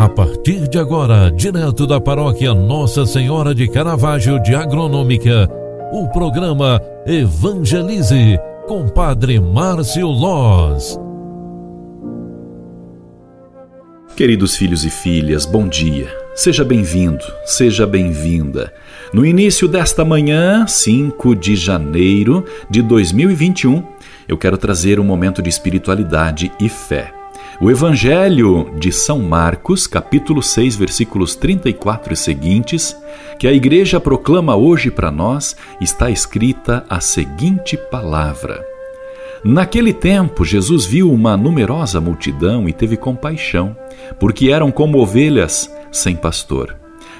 A partir de agora, direto da paróquia Nossa Senhora de Caravaggio de Agronômica, o programa Evangelize com Padre Márcio Loz. Queridos filhos e filhas, bom dia. Seja bem-vindo, seja bem-vinda. No início desta manhã, 5 de janeiro de 2021, eu quero trazer um momento de espiritualidade e fé. O Evangelho de São Marcos, capítulo 6, versículos 34 e seguintes, que a igreja proclama hoje para nós, está escrita a seguinte palavra: Naquele tempo, Jesus viu uma numerosa multidão e teve compaixão, porque eram como ovelhas sem pastor.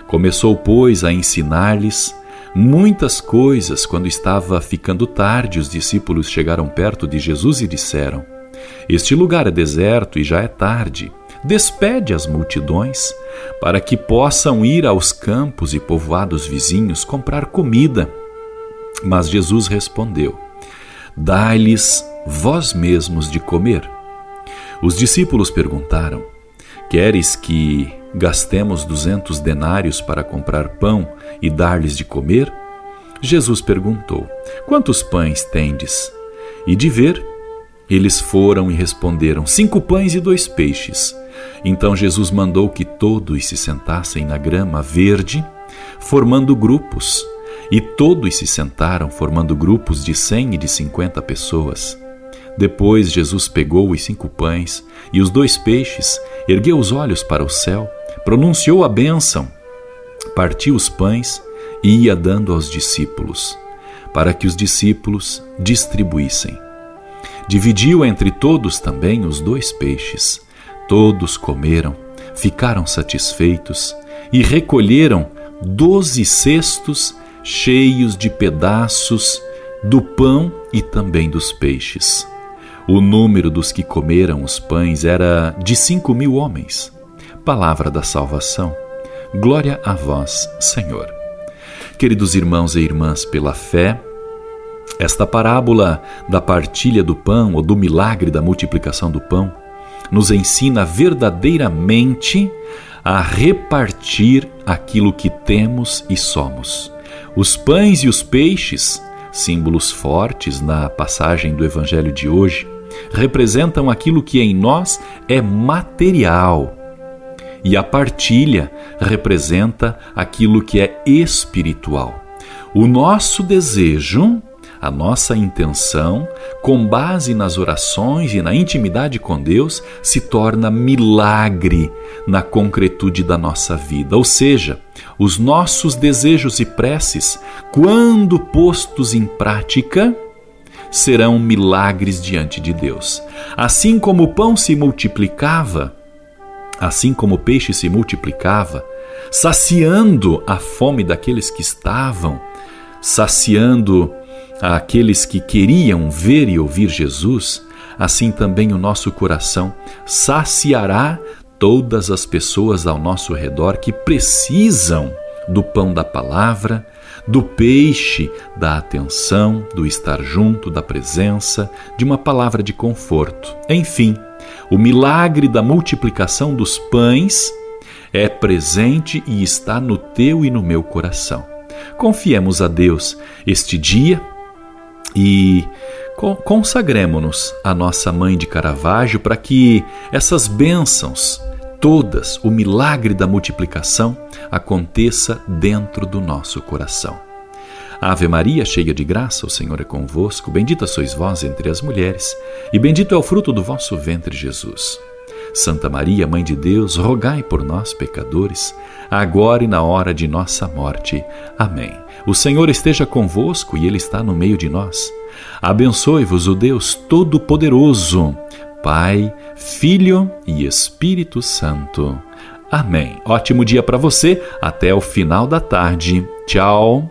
Começou, pois, a ensinar-lhes muitas coisas. Quando estava ficando tarde, os discípulos chegaram perto de Jesus e disseram: este lugar é deserto e já é tarde. Despede as multidões, para que possam ir aos campos e povoados vizinhos comprar comida. Mas Jesus respondeu: Dai-lhes vós mesmos de comer. Os discípulos perguntaram: Queres que gastemos duzentos denários para comprar pão e dar-lhes de comer? Jesus perguntou: Quantos pães tendes? E de ver, eles foram e responderam: Cinco pães e dois peixes. Então Jesus mandou que todos se sentassem na grama verde, formando grupos. E todos se sentaram, formando grupos de cem e de cinquenta pessoas. Depois Jesus pegou os cinco pães e os dois peixes, ergueu os olhos para o céu, pronunciou a bênção, partiu os pães e ia dando aos discípulos, para que os discípulos distribuíssem. Dividiu entre todos também os dois peixes. Todos comeram, ficaram satisfeitos e recolheram doze cestos cheios de pedaços do pão e também dos peixes. O número dos que comeram os pães era de cinco mil homens. Palavra da salvação. Glória a vós, Senhor. Queridos irmãos e irmãs, pela fé, esta parábola da partilha do pão ou do milagre da multiplicação do pão nos ensina verdadeiramente a repartir aquilo que temos e somos. Os pães e os peixes, símbolos fortes na passagem do evangelho de hoje, representam aquilo que em nós é material. E a partilha representa aquilo que é espiritual. O nosso desejo a nossa intenção, com base nas orações e na intimidade com Deus, se torna milagre na concretude da nossa vida. Ou seja, os nossos desejos e preces, quando postos em prática, serão milagres diante de Deus. Assim como o pão se multiplicava, assim como o peixe se multiplicava, saciando a fome daqueles que estavam, saciando àqueles que queriam ver e ouvir Jesus, assim também o nosso coração saciará todas as pessoas ao nosso redor que precisam do pão da palavra, do peixe da atenção, do estar junto, da presença, de uma palavra de conforto. Enfim, o milagre da multiplicação dos pães é presente e está no teu e no meu coração. Confiemos a Deus este dia e consagremos-nos à nossa mãe de Caravaggio para que essas bênçãos, todas, o milagre da multiplicação, aconteça dentro do nosso coração. Ave Maria, cheia de graça, o Senhor é convosco, bendita sois vós entre as mulheres, e bendito é o fruto do vosso ventre, Jesus. Santa Maria, Mãe de Deus, rogai por nós, pecadores, agora e na hora de nossa morte. Amém. O Senhor esteja convosco e Ele está no meio de nós. Abençoe-vos o Deus Todo-Poderoso, Pai, Filho e Espírito Santo. Amém. Ótimo dia para você. Até o final da tarde. Tchau.